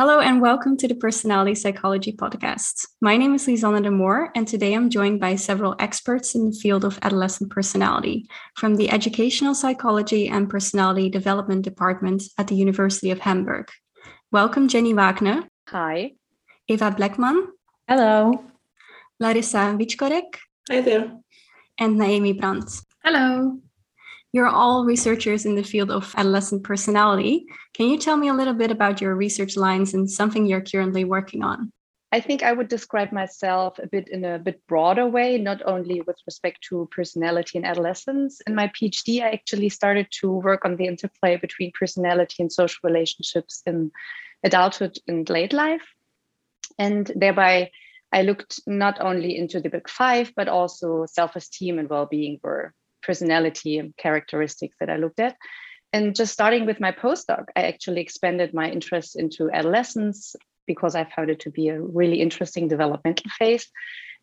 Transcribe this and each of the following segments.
Hello and welcome to the Personality Psychology Podcast. My name is Lisanne de Moor, and today I'm joined by several experts in the field of adolescent personality from the Educational Psychology and Personality Development Department at the University of Hamburg. Welcome, Jenny Wagner. Hi. Eva Bleckmann. Hello. Larissa Wieczorek. Hi there. And Naemi Brandt. Hello. You're all researchers in the field of adolescent personality. Can you tell me a little bit about your research lines and something you're currently working on? I think I would describe myself a bit in a bit broader way, not only with respect to personality and adolescence. In my PhD, I actually started to work on the interplay between personality and social relationships in adulthood and late life. And thereby, I looked not only into the big five, but also self esteem and well being were personality characteristics that I looked at. And just starting with my postdoc, I actually expanded my interest into adolescence because I found it to be a really interesting developmental phase.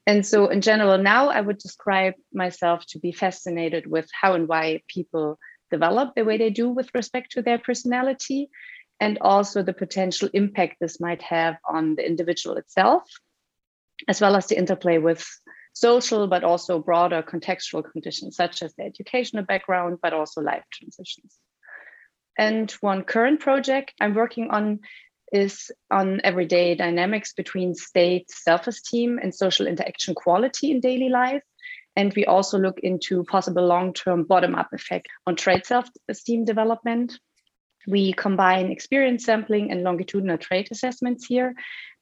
And so, in general, now I would describe myself to be fascinated with how and why people develop the way they do with respect to their personality, and also the potential impact this might have on the individual itself, as well as the interplay with social, but also broader contextual conditions, such as the educational background, but also life transitions. And one current project I'm working on is on everyday dynamics between state self esteem and social interaction quality in daily life. And we also look into possible long term bottom up effect on trait self esteem development. We combine experience sampling and longitudinal trait assessments here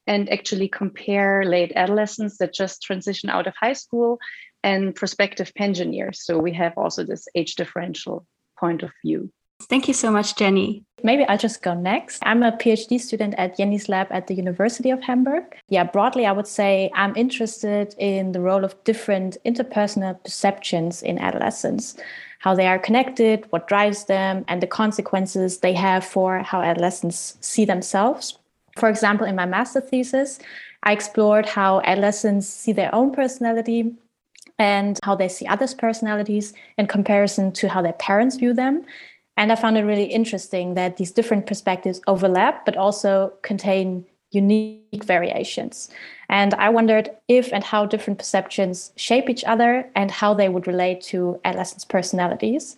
and actually compare late adolescents that just transition out of high school and prospective pensioners. So we have also this age differential point of view. Thank you so much, Jenny. Maybe I'll just go next. I'm a PhD student at Jenny's lab at the University of Hamburg. Yeah, broadly, I would say I'm interested in the role of different interpersonal perceptions in adolescence, how they are connected, what drives them, and the consequences they have for how adolescents see themselves. For example, in my master thesis, I explored how adolescents see their own personality and how they see others' personalities in comparison to how their parents view them. And I found it really interesting that these different perspectives overlap, but also contain unique variations. And I wondered if and how different perceptions shape each other and how they would relate to adolescents' personalities.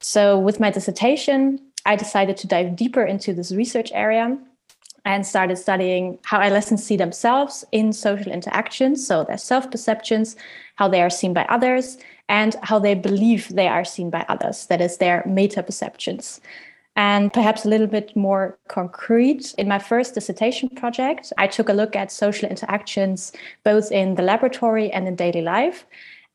So, with my dissertation, I decided to dive deeper into this research area and started studying how adolescents see themselves in social interactions, so their self perceptions, how they are seen by others, and how they believe they are seen by others, that is, their meta perceptions. And perhaps a little bit more concrete, in my first dissertation project, I took a look at social interactions both in the laboratory and in daily life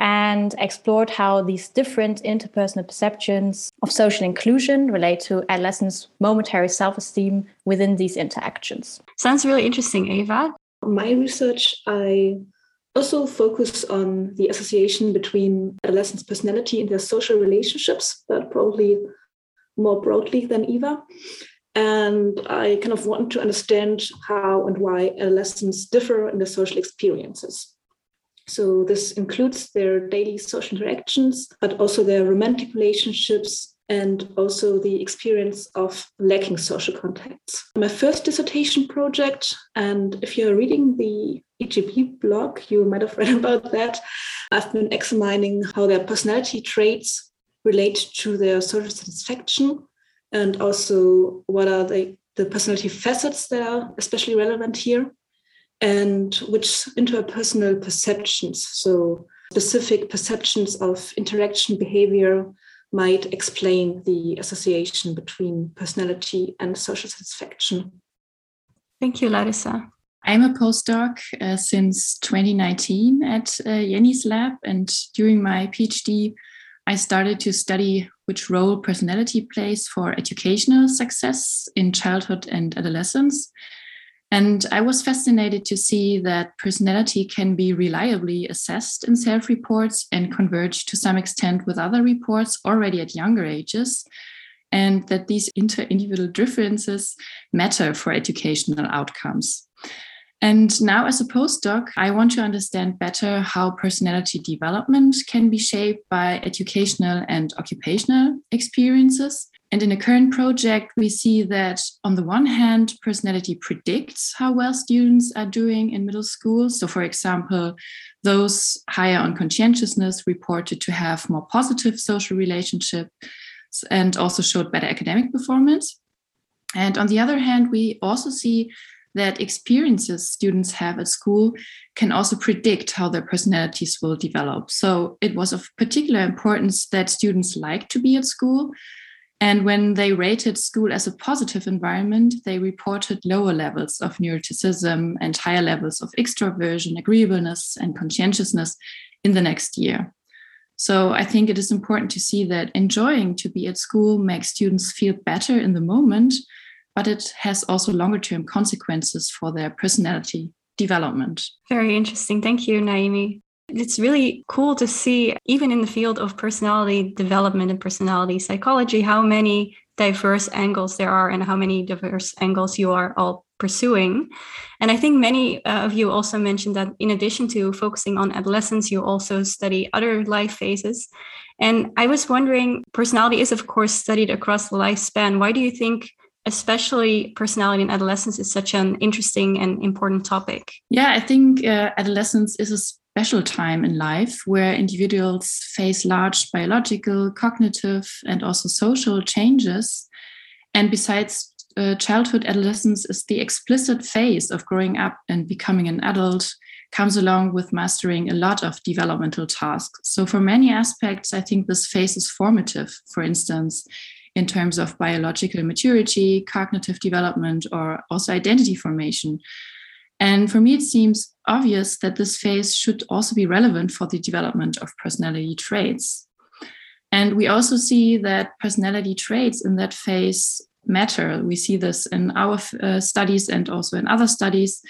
and explored how these different interpersonal perceptions of social inclusion relate to adolescents' momentary self esteem within these interactions. Sounds really interesting, Eva. My research, I also focus on the association between adolescents' personality and their social relationships, but probably more broadly than Eva. And I kind of want to understand how and why adolescents differ in their social experiences. So this includes their daily social interactions, but also their romantic relationships and also the experience of lacking social contacts. My first dissertation project, and if you're reading the EGB blog, you might have read about that. I've been examining how their personality traits relate to their social satisfaction and also what are the, the personality facets that are especially relevant here and which interpersonal perceptions, so specific perceptions of interaction behavior, might explain the association between personality and social satisfaction. Thank you, Larissa. I'm a postdoc uh, since 2019 at uh, Jenny's lab, and during my PhD, I started to study which role personality plays for educational success in childhood and adolescence. And I was fascinated to see that personality can be reliably assessed in self reports and converge to some extent with other reports already at younger ages, and that these inter individual differences matter for educational outcomes. And now, as a postdoc, I want to understand better how personality development can be shaped by educational and occupational experiences And in a current project, we see that on the one hand, personality predicts how well students are doing in middle school. So, for example, those higher on conscientiousness reported to have more positive social relationships and also showed better academic performance. And on the other hand, we also see that experiences students have at school can also predict how their personalities will develop. So it was of particular importance that students like to be at school. And when they rated school as a positive environment, they reported lower levels of neuroticism and higher levels of extroversion, agreeableness, and conscientiousness in the next year. So I think it is important to see that enjoying to be at school makes students feel better in the moment but it has also longer term consequences for their personality development. Very interesting. Thank you, Naemi. It's really cool to see, even in the field of personality development and personality psychology, how many diverse angles there are and how many diverse angles you are all pursuing. And I think many uh, of you also mentioned that in addition to focusing on adolescence, you also study other life phases. And I was wondering, personality is, of course, studied across the lifespan. Why do you think especially personality in adolescence is such an interesting and important topic. Yeah, I think uh, adolescence is a special time in life where individuals face large biological, cognitive, and also social changes. And besides uh, childhood, adolescence is the explicit phase of growing up and becoming an adult comes along with mastering a lot of developmental tasks. So, for many aspects, I think this phase is formative. For instance, in terms of biological maturity, cognitive development, or also identity formation. And for me, it seems obvious that this phase should also be relevant for the development of personality traits. And we also see that personality traits in that phase matter. We see this in our uh, studies and also in other studies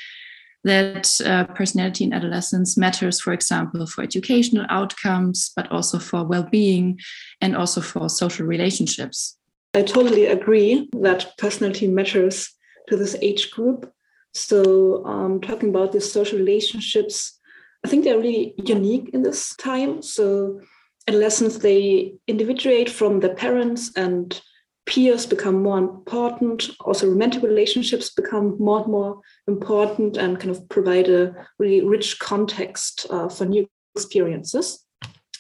that uh, personality in adolescence matters, for example, for educational outcomes, but also for well being and also for social relationships. I totally agree that personality matters to this age group. So, um, talking about these social relationships, I think they're really unique in this time. So, adolescents they individuate from their parents and peers become more important. Also, romantic relationships become more and more important and kind of provide a really rich context uh, for new experiences.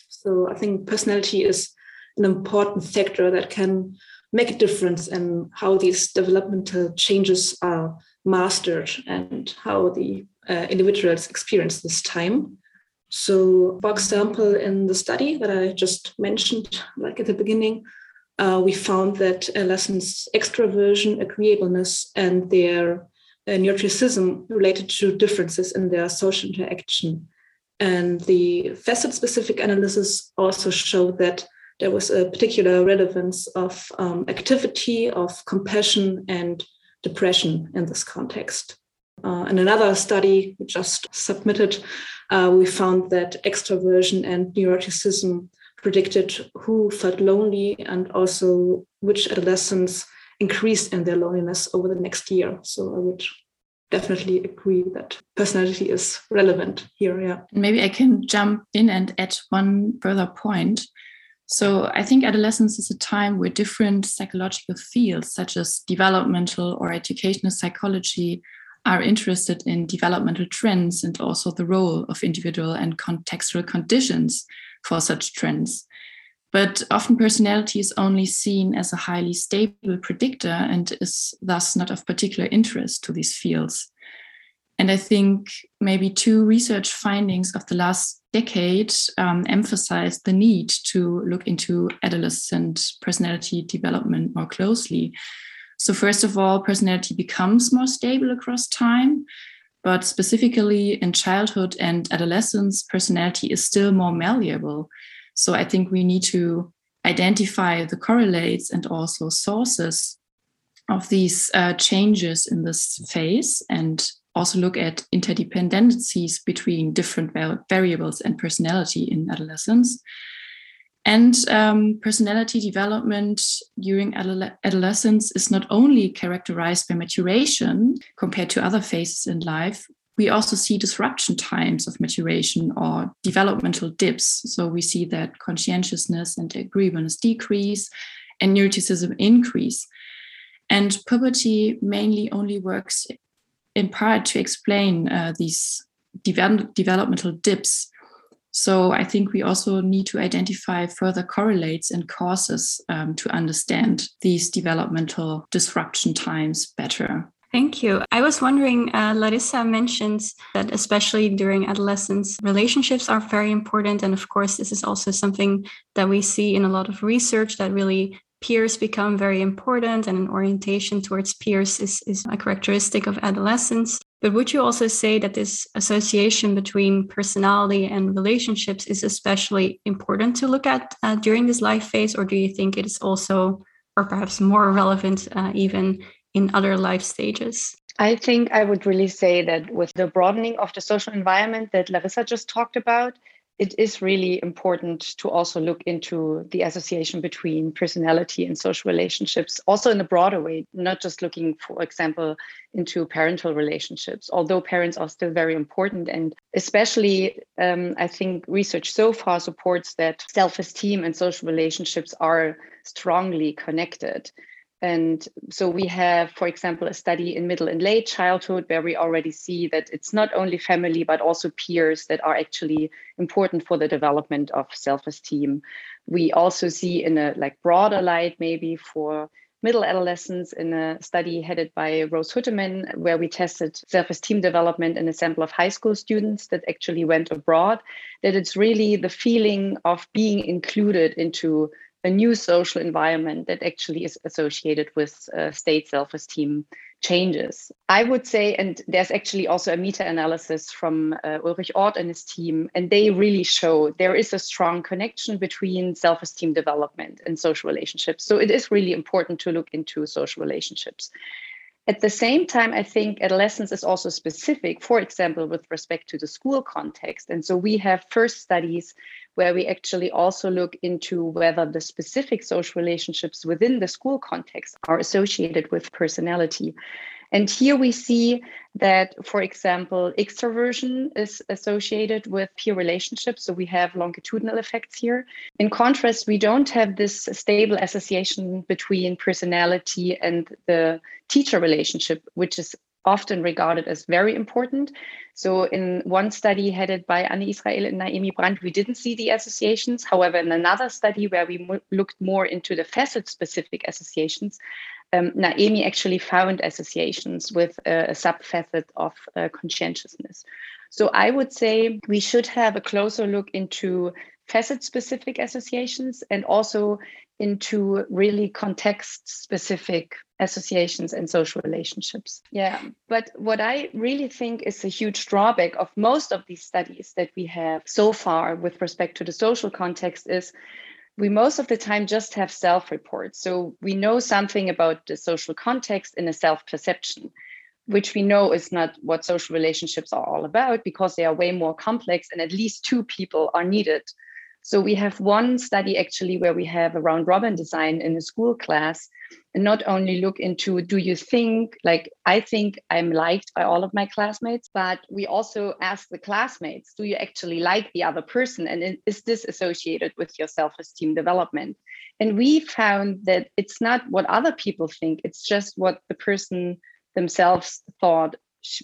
So, I think personality is an important factor that can make a difference in how these developmental changes are mastered and how the uh, individuals experience this time. So, for example, in the study that I just mentioned, like at the beginning, uh, we found that adolescents' extroversion, agreeableness, and their uh, neuroticism related to differences in their social interaction. And the facet specific analysis also showed that there was a particular relevance of um, activity, of compassion, and depression in this context. Uh, in another study we just submitted, uh, we found that extroversion and neuroticism predicted who felt lonely and also which adolescents increased in their loneliness over the next year. So I would definitely agree that personality is relevant here. Yeah. Maybe I can jump in and add one further point. So I think adolescence is a time where different psychological fields, such as developmental or educational psychology, are interested in developmental trends and also the role of individual and contextual conditions for such trends. But often personality is only seen as a highly stable predictor and is thus not of particular interest to these fields. And I think maybe two research findings of the last decade um, emphasized the need to look into adolescent personality development more closely. So, first of all, personality becomes more stable across time, but specifically in childhood and adolescence, personality is still more malleable. So, I think we need to identify the correlates and also sources of these uh, changes in this phase and also look at interdependencies between different variables and personality in adolescence. And um, personality development during adolescence is not only characterized by maturation compared to other phases in life, we also see disruption times of maturation or developmental dips. So we see that conscientiousness and agreeableness decrease, and neuroticism increase. And puberty mainly only works in part to explain uh, these develop developmental dips. So I think we also need to identify further correlates and causes um, to understand these developmental disruption times better. Thank you. I was wondering, uh, Larissa mentioned that especially during adolescence, relationships are very important. And of course, this is also something that we see in a lot of research that really peers become very important and an orientation towards peers is, is a characteristic of adolescence. But would you also say that this association between personality and relationships is especially important to look at uh, during this life phase? Or do you think it is also, or perhaps more relevant uh, even in other life stages? I think I would really say that with the broadening of the social environment that Larissa just talked about, it is really important to also look into the association between personality and social relationships, also in a broader way, not just looking, for example, into parental relationships, although parents are still very important. And especially, um, I think research so far supports that self esteem and social relationships are strongly connected. And so we have, for example, a study in middle and late childhood where we already see that it's not only family, but also peers that are actually important for the development of self-esteem. We also see in a like broader light, maybe for middle adolescents in a study headed by Roos Hutteman, where we tested self-esteem development in a sample of high school students that actually went abroad, that it's really the feeling of being included into a new social environment that actually is associated with uh, state self esteem changes. I would say, and there's actually also a meta analysis from uh, Ulrich Orth and his team, and they really show there is a strong connection between self esteem development and social relationships. So it is really important to look into social relationships. At the same time, I think adolescence is also specific, for example, with respect to the school context. And so we have first studies where we actually also look into whether the specific social relationships within the school context are associated with personality. And here we see that, for example, extroversion is associated with peer relationships. So we have longitudinal effects here. In contrast, we don't have this stable association between personality and the teacher relationship, which is often regarded as very important. So, in one study headed by Anne Israel and Naemi Brandt, we didn't see the associations. However, in another study where we looked more into the facet specific associations, um, Naemi actually found associations with a, a subfacet of uh, conscientiousness. So, I would say we should have a closer look into facet specific associations and also into really context specific associations and social relationships. Yeah. But what I really think is a huge drawback of most of these studies that we have so far with respect to the social context is we most of the time just have self reports. So we know something about the social context in a self perception, which we know is not what social relationships are all about because they are way more complex and at least two people are needed so we have one study actually where we have a round robin design in a school class and not only look into do you think like I think I'm liked by all of my classmates, but we also ask the classmates, do you actually like the other person? And is this associated with your self-esteem development? And we found that it's not what other people think, it's just what the person themselves thought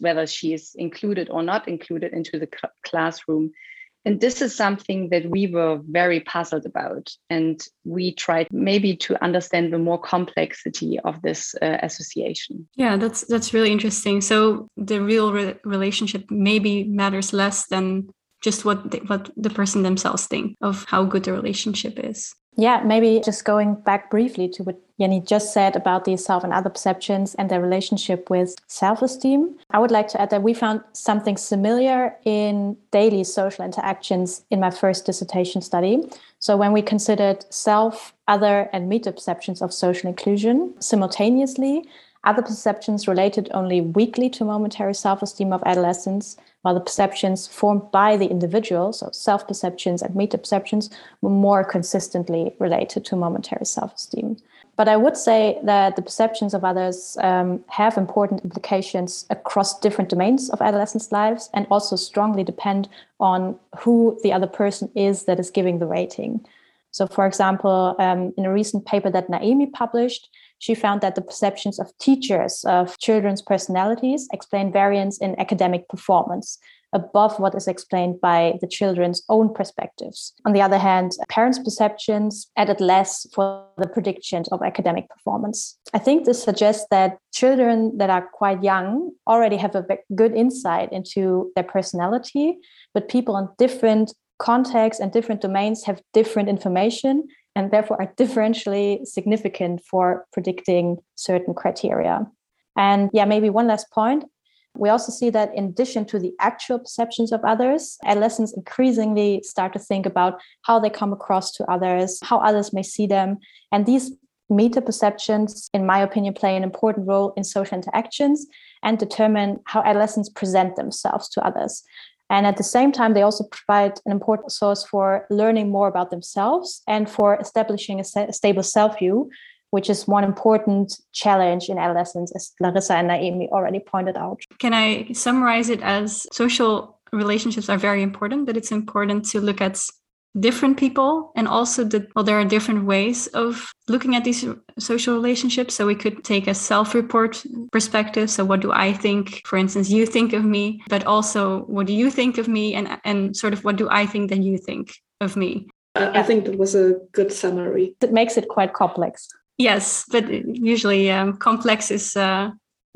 whether she is included or not included into the classroom. And this is something that we were very puzzled about. And we tried maybe to understand the more complexity of this uh, association. Yeah, that's that's really interesting. So the real re- relationship maybe matters less than just what they, what the person themselves think of how good the relationship is. Yeah, maybe just going back briefly to what Jenny just said about the self and other perceptions and their relationship with self esteem. I would like to add that we found something similar in daily social interactions in my first dissertation study. So, when we considered self, other, and meta perceptions of social inclusion simultaneously, other perceptions related only weakly to momentary self esteem of adolescents, while the perceptions formed by the individual, so self perceptions and meta perceptions, were more consistently related to momentary self esteem. But I would say that the perceptions of others um, have important implications across different domains of adolescents' lives and also strongly depend on who the other person is that is giving the rating. So, for example, um, in a recent paper that Naemi published, she found that the perceptions of teachers of children's personalities explain variance in academic performance above what is explained by the children's own perspectives. On the other hand, parents' perceptions added less for the prediction of academic performance. I think this suggests that children that are quite young already have a good insight into their personality, but people in different contexts and different domains have different information and therefore are differentially significant for predicting certain criteria. And yeah, maybe one last point. We also see that in addition to the actual perceptions of others, adolescents increasingly start to think about how they come across to others, how others may see them. And these meta perceptions, in my opinion, play an important role in social interactions and determine how adolescents present themselves to others. And at the same time, they also provide an important source for learning more about themselves and for establishing a, stable self view, which is one important challenge in adolescence, as Larissa and Naemi already pointed out. Can I summarize it as social relationships are very important, but it's important to look at different people and also that well there are different ways of looking at these social relationships. So we could take a self-report perspective. So what do i think for instance you think of me but also what do you think of me? And and sort of what do i think that you think of me? I, I think that was a good summary. It makes it quite complex. Yes but usually um, complex is uh,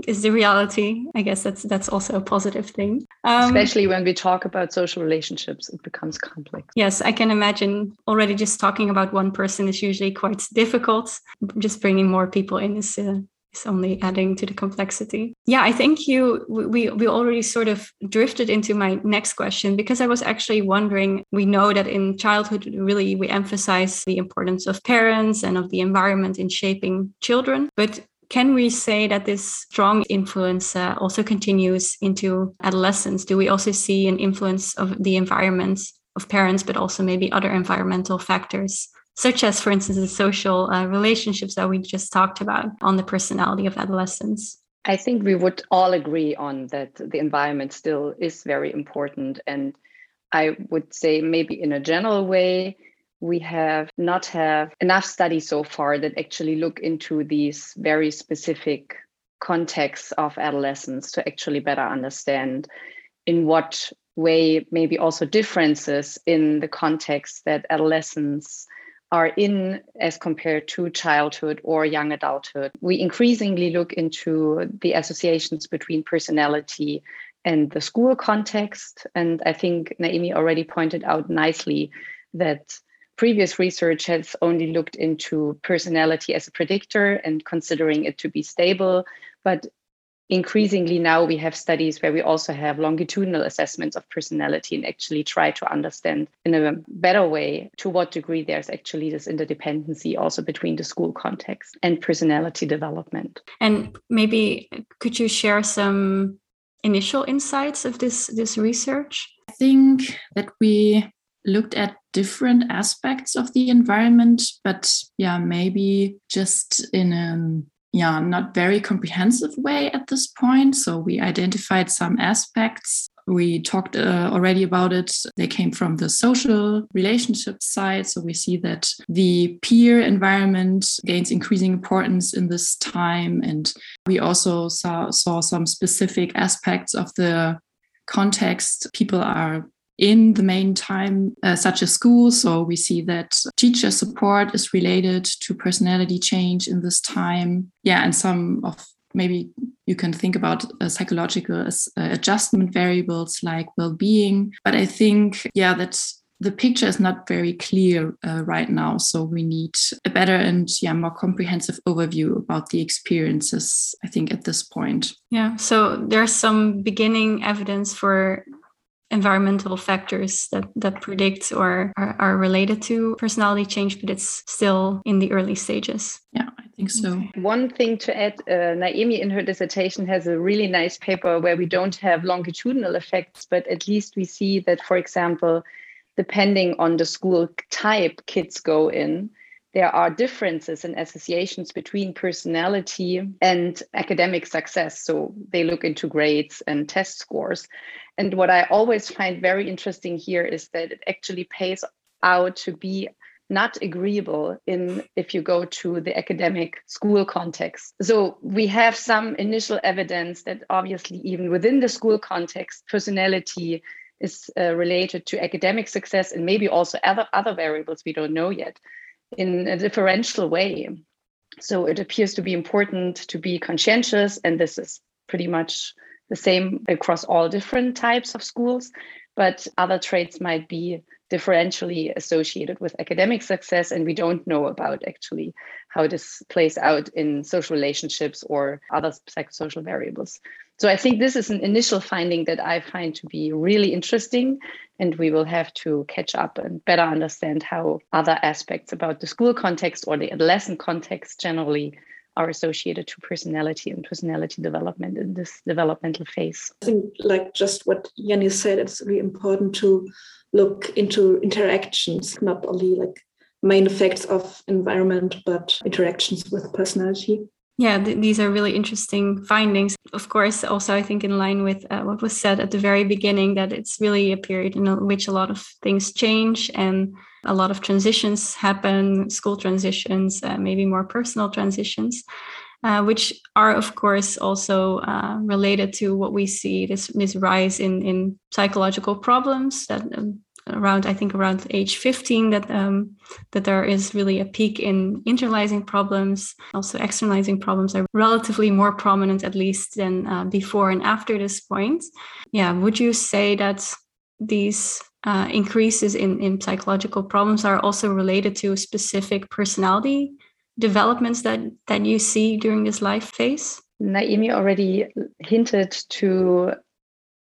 is the reality. I guess that's that's also a positive thing. Um, Especially when we talk about social relationships, it becomes complex. Yes, I can imagine already just talking about one person is usually quite difficult. Just bringing more people in is uh, is only adding to the complexity. Yeah, I think you we we already sort of drifted into my next question because I was actually wondering we know that in childhood really we emphasize the importance of parents and of the environment in shaping children, but can we say that this strong influence uh, also continues into adolescence? Do we also see an influence of the environment of parents, but also maybe other environmental factors, such as, for instance, the social uh, relationships that we just talked about on the personality of adolescents. I think we would all agree on that the environment still is very important. And I would say, maybe in a general way, we have not have enough studies so far that actually look into these very specific contexts of adolescence to actually better understand in what way maybe also differences in the context that adolescents are in as compared to childhood or young adulthood. We increasingly look into the associations between personality and the school context. And I think Naemi already pointed out nicely that previous research has only looked into personality as a predictor and considering it to be stable. But increasingly now we have studies where we also have longitudinal assessments of personality and actually try to understand in a better way to what degree there's actually this interdependency also between the school context and personality development. And maybe could you share some initial insights of this this research? I think that we looked at different aspects of the environment, but yeah, maybe just in a yeah, not very comprehensive way at this point. So we identified some aspects. We talked uh, already about it. They came from the social relationship side. So we see that the peer environment gains increasing importance in this time. And we also saw, saw some specific aspects of the context people are in the main time, uh, such as school. So we see that teacher support is related to personality change in this time. Yeah, and some of maybe you can think about uh, psychological uh, adjustment variables like well-being. But I think, yeah, that the picture is not very clear uh, right now. So we need a better and yeah more comprehensive overview about the experiences. I think at this point. Yeah. So there's some beginning evidence for environmental factors that that predict or are, are, related to personality change, but it's still in the early stages. Yeah, I think so. Okay. One thing to add, uh, Naemi in her dissertation has a really nice paper where we don't have longitudinal effects, but at least we see that, for example, depending on the school type kids go in, there are differences and associations between personality and academic success. So they look into grades and test scores. And what I always find very interesting here is that it actually pays out to be not agreeable in if you go to the academic school context. So we have some initial evidence that obviously even within the school context, personality is uh, related to academic success and maybe also other other variables we don't know yet in a differential way. So it appears to be important to be conscientious, and this is pretty much the same across all different types of schools. But other traits might be differentially associated with academic success, and we don't know about actually how this plays out in social relationships or other psychosocial variables. So I think this is an initial finding that I find to be really interesting, and we will have to catch up and better understand how other aspects about the school context or the adolescent context generally are associated to personality and personality development in this developmental phase. I think, like just what Jenny said, it's really important to look into interactions, not only like main effects of environment, but interactions with personality. Yeah, th- these are really interesting findings. Of course, also, I think in line with uh, what was said at the very beginning, that it's really a period in which a lot of things change and a lot of transitions happen school transitions, uh, maybe more personal transitions. Uh, which are of course also uh, related to what we see this this rise in in psychological problems that um, around I think around age 15 that um, that there is really a peak in internalizing problems. Also, externalizing problems are relatively more prominent, at least than uh, before and after this point. Yeah, would you say that these uh, increases in in psychological problems are also related to specific personality developments that that you see during this life phase? Naemi already hinted to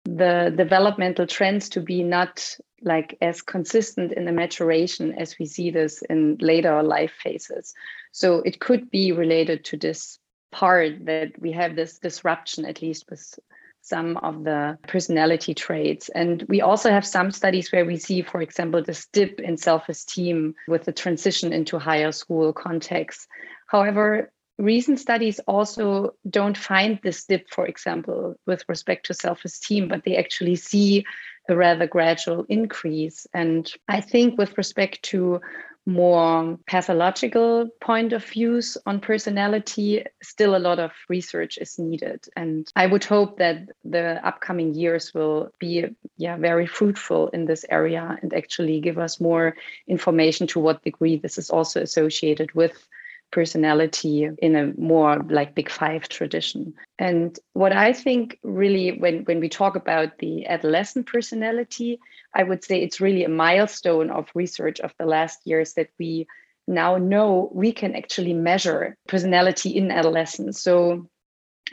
the developmental trends to be not like as consistent in the maturation as we see this in later life phases. So it could be related to this part that we have this disruption, at least with some of the personality traits. And we also have some studies where we see, for example, this dip in self esteem with the transition into higher school context. However, recent studies also don't find this dip, for example, with respect to self esteem, but they actually see a rather gradual increase. And I think, with respect to more pathological point of views on personality, still a lot of research is needed. And I would hope that the upcoming years will be yeah, very fruitful in this area and actually give us more information to what degree this is also associated with personality in a more like big five tradition. And what i think really when when we talk about the adolescent personality i would say it's really a milestone of research of the last years that we now know we can actually measure personality in adolescence. So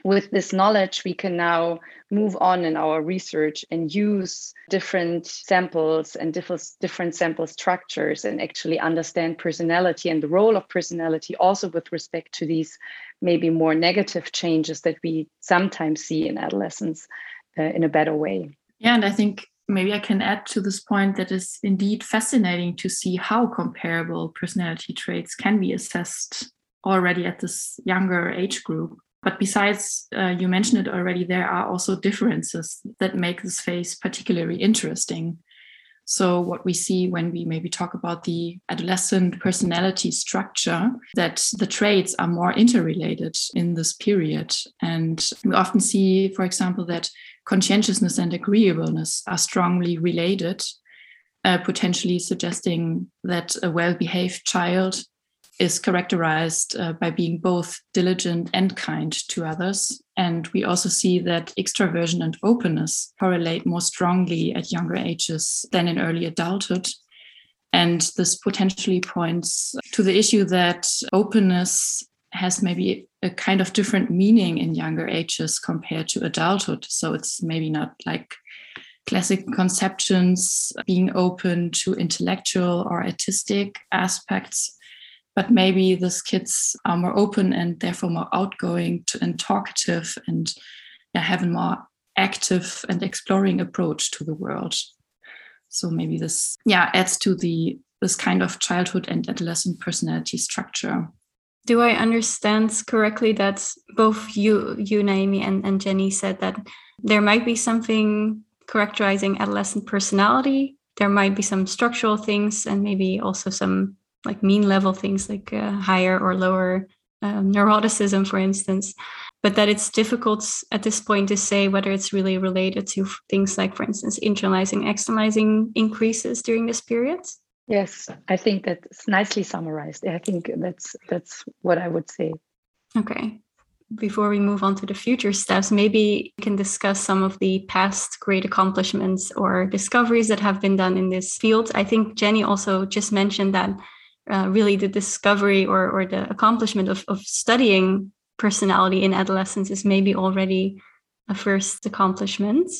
with this knowledge, we can now move on in our research and use different samples and different, different sample structures and actually understand personality and the role of personality also with respect to these maybe more negative changes that we sometimes see in adolescence uh, in a better way. Yeah, and I think maybe I can add to this point that is indeed fascinating to see how comparable personality traits can be assessed already at this younger age group. But besides, uh, you mentioned it already, there are also differences that make this phase particularly interesting. So, what we see when we maybe talk about the adolescent personality structure, that the traits are more interrelated in this period. And we often see, for example, that conscientiousness and agreeableness are strongly related, uh, potentially suggesting that a well behaved child is characterized uh, by being both diligent and kind to others. And we also see that extraversion and openness correlate more strongly at younger ages than in early adulthood. And this potentially points to the issue that openness has maybe a kind of different meaning in younger ages compared to adulthood. So it's maybe not like classic conceptions being open to intellectual or artistic aspects but maybe these kids are more open and therefore more outgoing and talkative and have a more active and exploring approach to the world. So maybe this yeah adds to the this kind of childhood and adolescent personality structure. Do i understand correctly that both you you naemi and, and jenny said that there might be something characterizing adolescent personality? There might be some structural things and maybe also some like mean level things like uh, higher or lower um, neuroticism, for instance, but that it's difficult at this point to say whether it's really related to things like, for instance, internalizing, externalizing increases during this period. Yes, I think that's nicely summarized. I think that's that's what I would say. Okay. Before we move on to the future steps, maybe we can discuss some of the past great accomplishments or discoveries that have been done in this field. I think Jenny also just mentioned that uh, really the discovery or, or the accomplishment of, of studying personality in adolescence is maybe already a first accomplishment.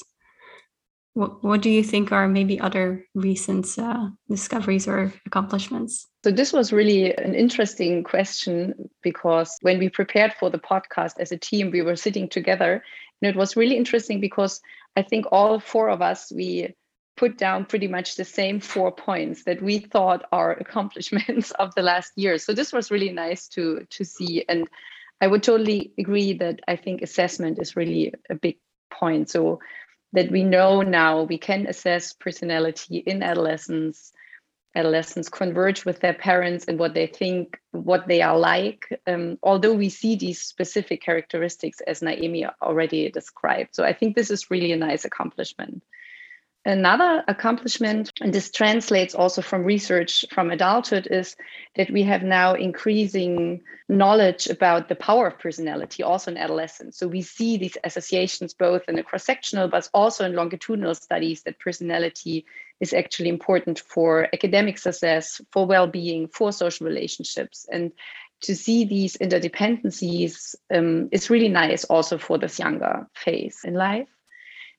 What, what do you think are maybe other recent uh, discoveries or accomplishments? So, this was really an interesting question because when we prepared for the podcast as a team, we were sitting together and it was really interesting because I think all four of us, we put down pretty much the same four points that we thought are accomplishments of the last year. So this was really nice to to see, and I would totally agree that I think assessment is really a big point. So that we know now we can assess personality in adolescence. Adolescents converge with their parents and what they think, what they are like. Um, although we see these specific characteristics as Naemi already described, so I think this is really a nice accomplishment. Another accomplishment, and this translates also from research from adulthood, is that we have now increasing knowledge about the power of personality also in adolescence. So we see these associations both in the cross sectional but also in longitudinal studies that personality is actually important for academic success, for well being, for social relationships. And to see these interdependencies um, is really nice also for this younger phase in life.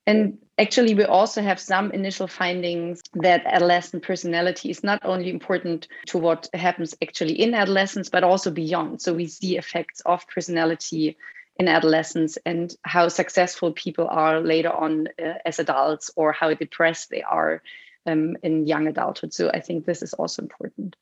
And actually, we also have some initial findings that adolescent personality is not only important to what happens actually in adolescence, but also beyond. So we see effects of personality in adolescence and how successful people are later on uh, as adults or how depressed they are um, in young adulthood. So I think this is also important.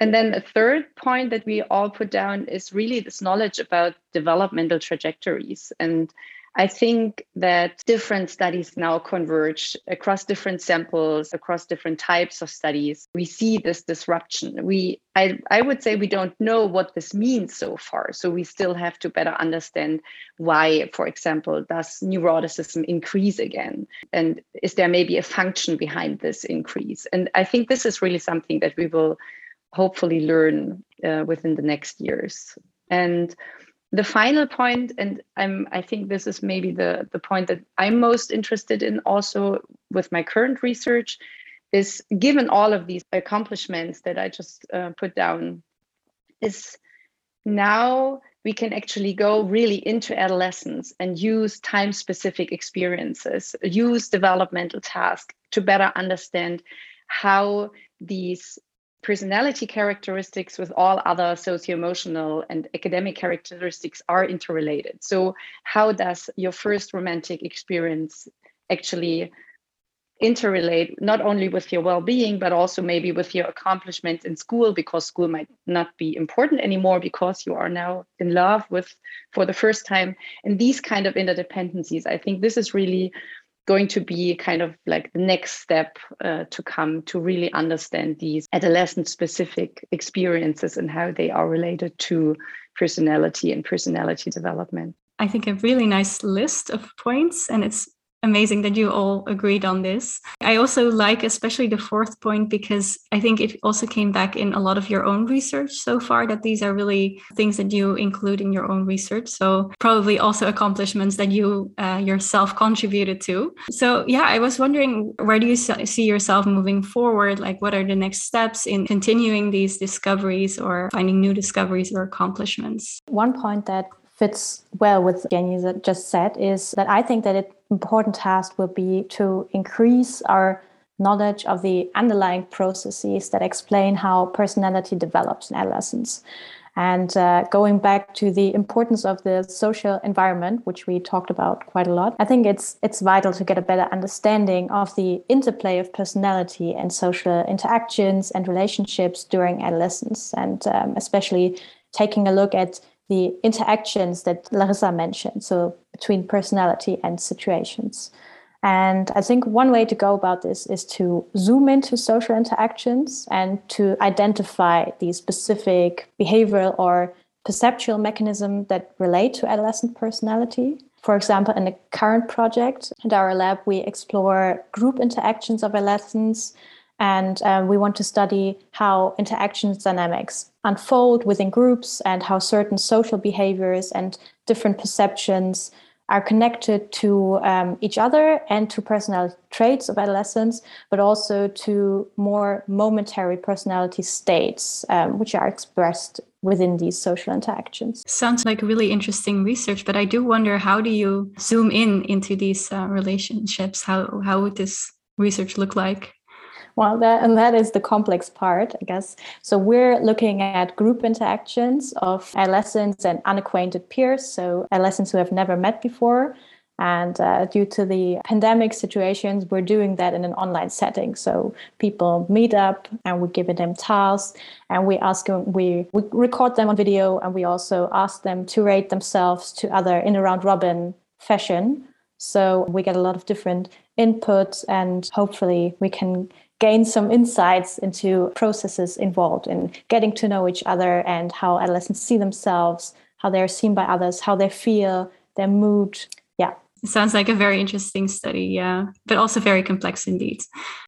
And then a third point that we all put down is really this knowledge about developmental trajectories. And I think that different studies now converge across different samples, across different types of studies. We see this disruption. We, I, I would say, we don't know what this means so far. So we still have to better understand why, for example, does neuroticism increase again, and is there maybe a function behind this increase? And I think this is really something that we will hopefully learn uh, within the next years. And the final point and i'm i think this is maybe the the point that i'm most interested in also with my current research is given all of these accomplishments that i just uh, put down is now we can actually go really into adolescence and use time specific experiences use developmental tasks to better understand how these personality characteristics with all other socio-emotional and academic characteristics are interrelated. So how does your first romantic experience actually interrelate not only with your well-being but also maybe with your accomplishments in school? Because school might not be important anymore because you are now in love with for the first time and these kind of interdependencies. I think this is really going to be kind of like the next step uh, to come to really understand these adolescent specific experiences and how they are related to personality and personality development. I think a really nice list of points, and it's amazing that you all agreed on this. I also like especially the fourth point because I think it also came back in a lot of your own research so far that these are really things that you include in your own research. So probably also accomplishments that you uh, yourself contributed to. So yeah, I was wondering where do you see yourself moving forward? Like what are the next steps in continuing these discoveries or finding new discoveries or accomplishments? One point that fits well with Jenny just said is that I think that an important task will be to increase our knowledge of the underlying processes that explain how personality develops in adolescence. And uh, going back to the importance of the social environment, which we talked about quite a lot, I think it's it's vital to get a better understanding of the interplay of personality and social interactions and relationships during adolescence, and um, especially taking a look at the interactions that Larissa mentioned, so between personality and situations. And I think one way to go about this is to zoom into social interactions and to identify the specific behavioral or perceptual mechanism that relate to adolescent personality. For example, in the current project at our lab, we explore group interactions of adolescents and um, we want to study how interactions dynamics unfold within groups and how certain social behaviors and different perceptions are connected to um, each other and to personality traits of adolescents, but also to more momentary personality states, um, which are expressed within these social interactions. Sounds like really interesting research, but I do wonder how do you zoom in into these uh, relationships? How how would this research look like? Well, that and that is the complex part, I guess. So we're looking at group interactions of adolescents and unacquainted peers, so adolescents who have never met before. And uh, due to the pandemic situations, we're doing that in an online setting. So people meet up and we give them tasks and we ask them, we, we record them on video and we also ask them to rate themselves to other in a round robin fashion. So we get a lot of different input and hopefully we can gain some insights into processes involved in getting to know each other and how adolescents see themselves, how they're seen by others, how they feel, their mood. Yeah. It sounds like a very interesting study, yeah, but also very complex indeed.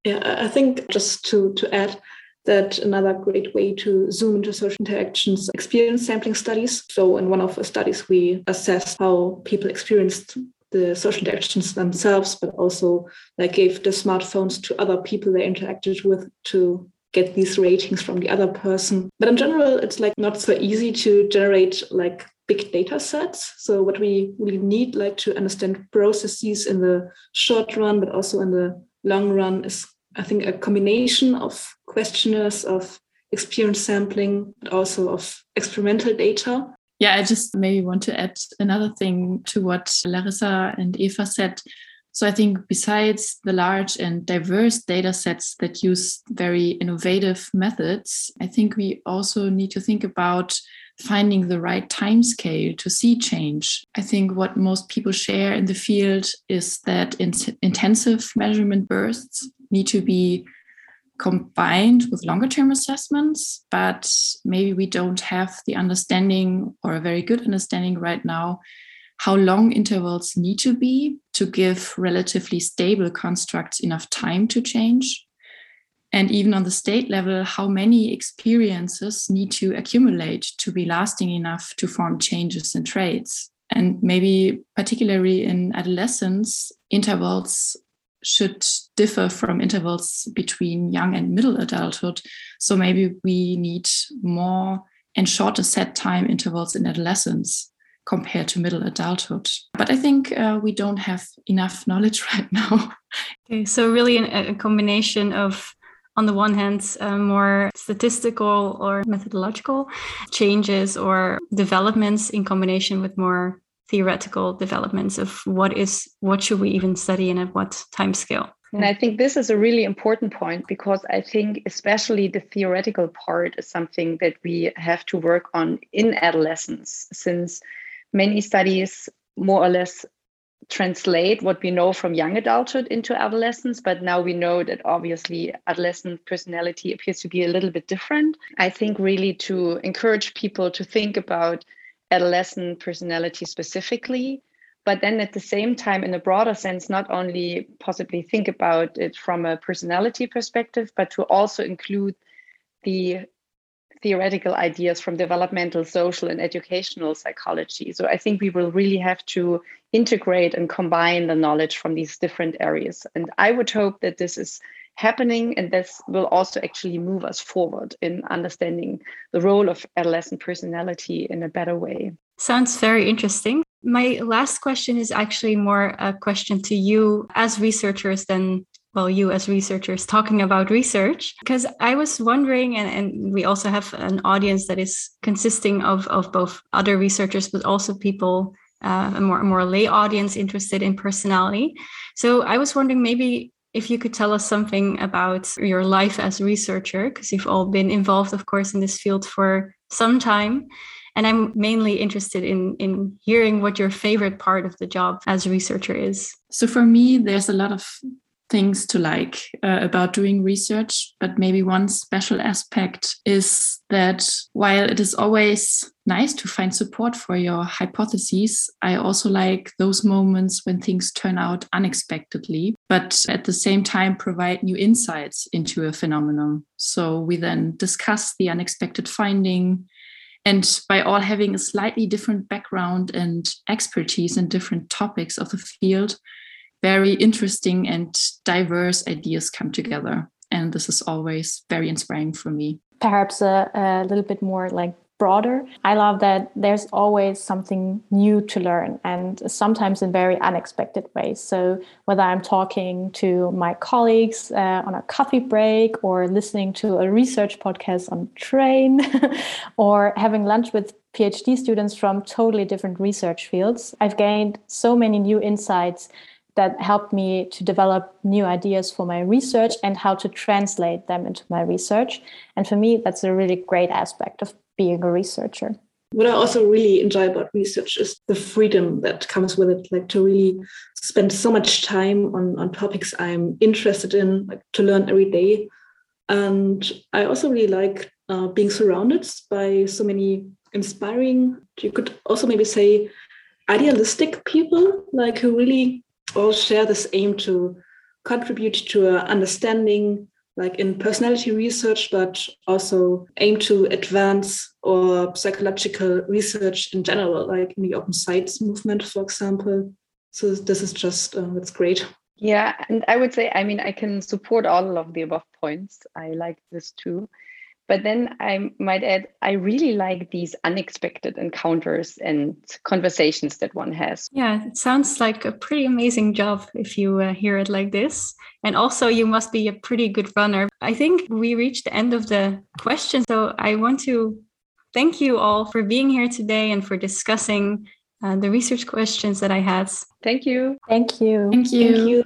Yeah, I think just to to add that another great way to zoom into social interactions experience sampling studies. So in one of the studies we assessed how people experienced the social interactions themselves, but also like gave the smartphones to other people they interacted with to get these ratings from the other person. But in general, it's like not so easy to generate like big data sets. So what we really need like to understand processes in the short run, but also in the long run is I think a combination of questionnaires of experience sampling, but also of experimental data. Yeah, I just maybe want to add another thing to what Larissa and Eva said. So I think besides the large and diverse data sets that use very innovative methods, I think we also need to think about finding the right time scale to see change. I think what most people share in the field is that in intensive measurement bursts need to be combined with longer term assessments, but maybe we don't have the understanding or a very good understanding right now how long intervals need to be to give relatively stable constructs enough time to change. And even on the state level, how many experiences need to accumulate to be lasting enough to form changes in traits. And maybe, particularly in adolescence, intervals should differ from intervals between young and middle adulthood. So maybe we need more and shorter set time intervals in adolescence compared to middle adulthood. But I think uh, we don't have enough knowledge right now. Okay, so really a combination of on the one hand, uh, more statistical or methodological changes or developments in combination with more theoretical developments of what is what should we even study and at what time scale and i think this is a really important point because i think especially the theoretical part is something that we have to work on in adolescence since many studies more or less translate what we know from young adulthood into adolescence but now we know that obviously adolescent personality appears to be a little bit different. I think really to encourage people to think about adolescent personality specifically but then at the same time in a broader sense not only possibly think about it from a personality perspective but to also include the theoretical ideas from developmental social and educational psychology. So i think we will really have to integrate and combine the knowledge from these different areas. And i would hope that this is happening and this will also actually move us forward in understanding the role of adolescent personality in a better way. Sounds very interesting my last question is actually more a question to you as researchers than well you as researchers talking about research because i was wondering and, and we also have an audience that is consisting of, of both other researchers but also people uh, a more, more lay audience interested in personality so i was wondering maybe if you could tell us something about your life as researcher, because you've all been involved, of course, in this field for some time. And I'm mainly interested in, in hearing what your favorite part of the job as a researcher is. So for me, there's a lot of things to like uh, about doing research, but maybe one special aspect is that while it is always nice to find support for your hypotheses, I also like those moments when things turn out unexpectedly, but at the same time provide new insights into a phenomenon. So we then discuss the unexpected finding. And by all having a slightly different background and expertise in different topics of the field, very interesting and diverse ideas come together. And this is always very inspiring for me. Perhaps a, a little bit more like broader. I love that there's always something new to learn and sometimes in very unexpected ways. So, whether I'm talking to my colleagues uh, on a coffee break or listening to a research podcast on train or having lunch with PhD students from totally different research fields, I've gained so many new insights that helped me to develop new ideas for my research and how to translate them into my research. And for me, that's a really great aspect of being a researcher. What I also really enjoy about research is the freedom that comes with it, like to really spend so much time on, on topics I'm interested in, like to learn every day. And I also really like uh, being surrounded by so many inspiring, you could also maybe say idealistic people, like who really all share this aim to contribute to understanding like in personality research but also aim to advance or psychological research in general like in the open science movement for example. So this is just uh, that's great. Yeah and i would say i mean i can support all of the above points. I like this too but then I might add, I really like these unexpected encounters and conversations that one has. Yeah, it sounds like a pretty amazing job if you uh, hear it like this. And also, you must be a pretty good runner. I think we reached the end of the question. So I want to thank you all for being here today and for discussing uh, the research questions that I had. Thank you. Thank you. Thank you. Thank you.